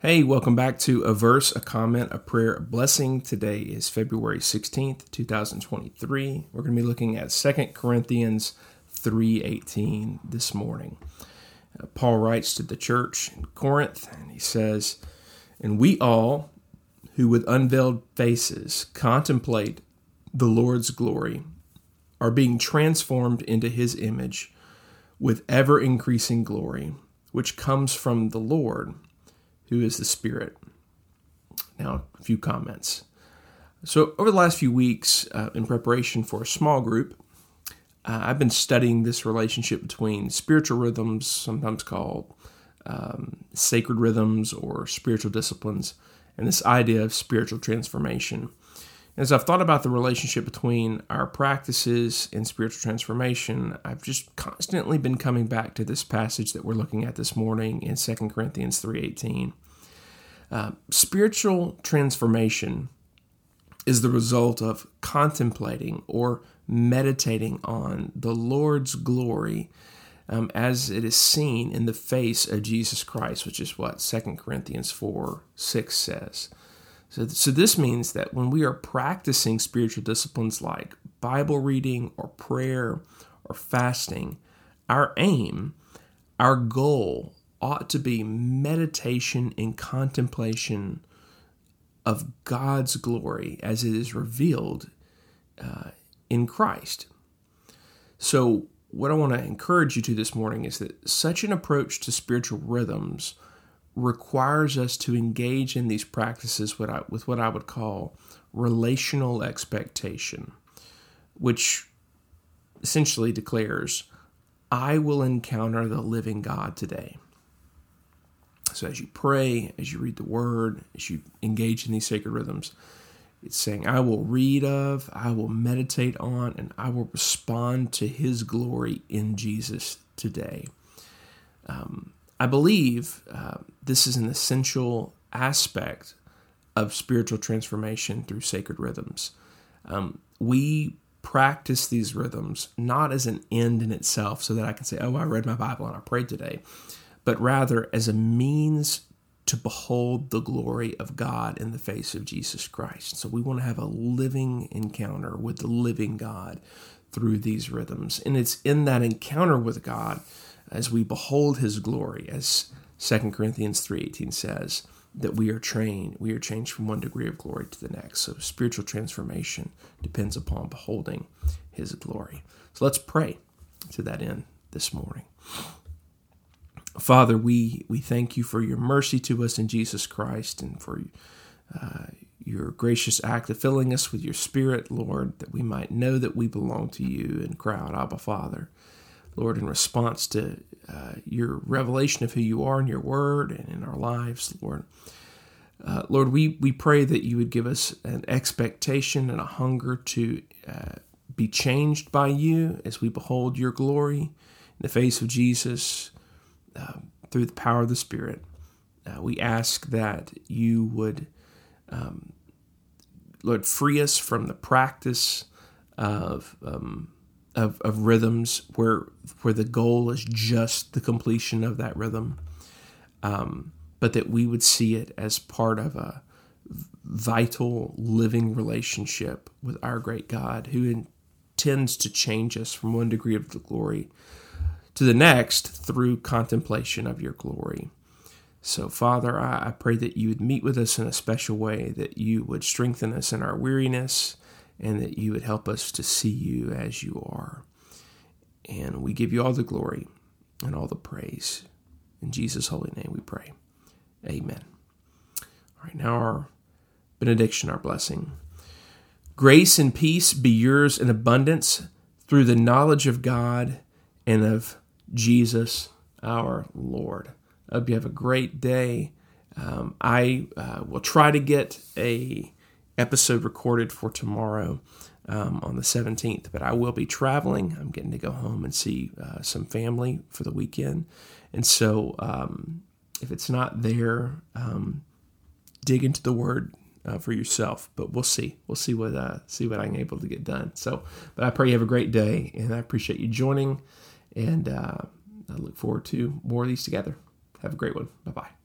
Hey, welcome back to A Verse, a Comment, a Prayer, a Blessing. Today is February 16th, 2023. We're going to be looking at 2 Corinthians 3.18 this morning. Uh, Paul writes to the church in Corinth, and he says, And we all, who with unveiled faces contemplate the Lord's glory, are being transformed into his image with ever increasing glory, which comes from the Lord who is the Spirit. Now, a few comments. So, over the last few weeks, uh, in preparation for a small group, uh, I've been studying this relationship between spiritual rhythms, sometimes called um, sacred rhythms or spiritual disciplines, and this idea of spiritual transformation. As I've thought about the relationship between our practices and spiritual transformation, I've just constantly been coming back to this passage that we're looking at this morning in 2 Corinthians 3:18. Uh, spiritual transformation is the result of contemplating or meditating on the Lord's glory um, as it is seen in the face of Jesus Christ, which is what 2 Corinthians 4 6 says. So, so this means that when we are practicing spiritual disciplines like Bible reading or prayer or fasting, our aim, our goal ought to be meditation and contemplation of God's glory as it is revealed uh, in Christ. So, what I want to encourage you to this morning is that such an approach to spiritual rhythms requires us to engage in these practices with, with what I would call relational expectation, which essentially declares, I will encounter the living God today. So as you pray, as you read the word, as you engage in these sacred rhythms, it's saying, I will read of, I will meditate on, and I will respond to his glory in Jesus today. Um, I believe uh, this is an essential aspect of spiritual transformation through sacred rhythms. Um, we practice these rhythms not as an end in itself so that I can say, oh, I read my Bible and I prayed today, but rather as a means to behold the glory of God in the face of Jesus Christ. So we want to have a living encounter with the living God through these rhythms. And it's in that encounter with God as we behold his glory, as 2 Corinthians 3.18 says, that we are trained, we are changed from one degree of glory to the next. So spiritual transformation depends upon beholding his glory. So let's pray to that end this morning. Father, we, we thank you for your mercy to us in Jesus Christ and for uh, your gracious act of filling us with your Spirit, Lord, that we might know that we belong to you and cry out, Abba, Father. Lord, in response to uh, your revelation of who you are in your word and in our lives, Lord. Uh, Lord, we, we pray that you would give us an expectation and a hunger to uh, be changed by you as we behold your glory in the face of Jesus uh, through the power of the Spirit. Uh, we ask that you would, um, Lord, free us from the practice of. Um, of, of rhythms where where the goal is just the completion of that rhythm, um, but that we would see it as part of a vital living relationship with our great God who intends to change us from one degree of the glory to the next through contemplation of your glory. So, Father, I, I pray that you would meet with us in a special way, that you would strengthen us in our weariness, and that you would help us to see you as you are. And we give you all the glory and all the praise. In Jesus' holy name we pray. Amen. All right, now our benediction, our blessing. Grace and peace be yours in abundance through the knowledge of God and of Jesus our Lord. I hope you have a great day. Um, I uh, will try to get a episode recorded for tomorrow um, on the 17th, but I will be traveling. I'm getting to go home and see uh, some family for the weekend. And so um, if it's not there, um, dig into the word uh, for yourself. But we'll see. We'll see what uh, see what I'm able to get done. So, but I pray you have a great day, and I appreciate you joining. And uh, I look forward to more of these together. Have a great one. Bye bye.